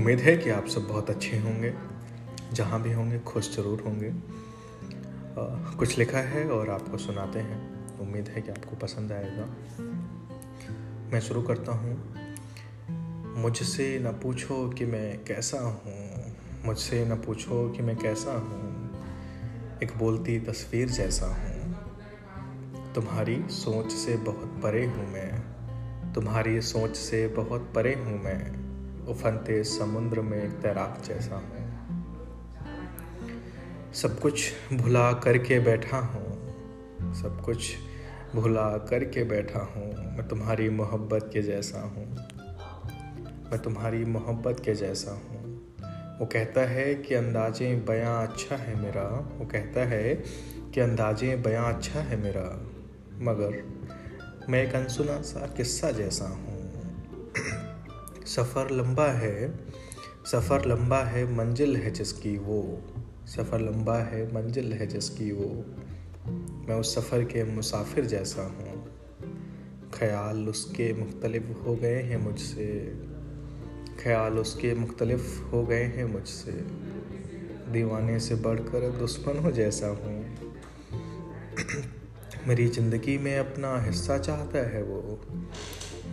उम्मीद है कि आप सब बहुत अच्छे होंगे जहाँ भी होंगे खुश ज़रूर होंगे। आ, कुछ लिखा है और आपको सुनाते हैं। उम्मीद है कि आपको पसंद आएगा। मैं शुरू करता हूँ। मुझसे न पूछो कि मैं कैसा हूँ। मुझसे न पूछो कि मैं कैसा हूँ। एक बोलती तस्वीर जैसा हूँ। तुम्हारी सोच से बहुत परे हूँ मैं। तुम्हारी सोच से बहुत परे हूँ मैं। उफनते समुद्र में एक तैराक जैसा हूँ सब कुछ भुला करके बैठा हूँ। सब कुछ भुला करके बैठा हूँ। मैं तुम्हारी मोहब्बत के जैसा हूँ। मैं तुम्हारी मोहब्बत के जैसा हूँ। वो कहता है कि अंदाजे बयां अच्छा है मेरा। वो कहता है कि अंदाजे बयां अच्छा है मेरा। मगर मैं एक अनसुना सा किस्सा जैसा हूँ। सफ़र लंबा है, सफ़र लंबा है मंजिल है जिसकी वो, सफ़र लंबा है मंजिल है जिसकी वो। मैं उस सफ़र के मुसाफिर जैसा हूँ। ख्याल उसके मुख्तलिफ़ हो गए हैं मुझसे। ख्याल उसके मुख्तलिफ़ हो गए हैं मुझसे। दीवाने से बढ़कर दुश्मनों जैसा हूँ। मेरी ज़िंदगी में अपना हिस्सा चाहता है वो।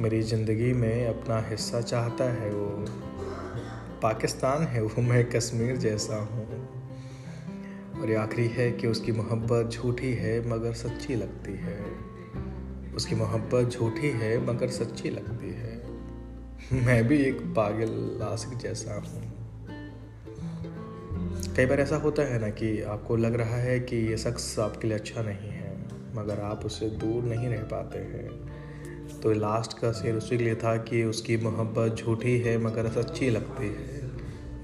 मेरी ज़िंदगी में अपना हिस्सा चाहता है वो। पाकिस्तान है वो, मैं कश्मीर जैसा हूँ। और ये आखिरी है कि उसकी मोहब्बत झूठी है, मगर सच्ची लगती है। उसकी मोहब्बत झूठी है, मगर सच्ची लगती है। मैं भी एक पागल लासिक जैसा हूँ। कई बार ऐसा होता है ना कि आपको लग रहा है कि ये शख्स आपके लिए अच्छा नहीं है, मगर आप उससे दूर नहीं रह पाते हैं। तो लास्ट का शेर उसी के लिए था कि उसकी मोहब्बत झूठी है, मगर सच्ची लगती है।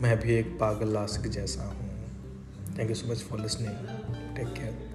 मैं भी एक पागल लाशिक जैसा हूँ। Thank you so much for listening take care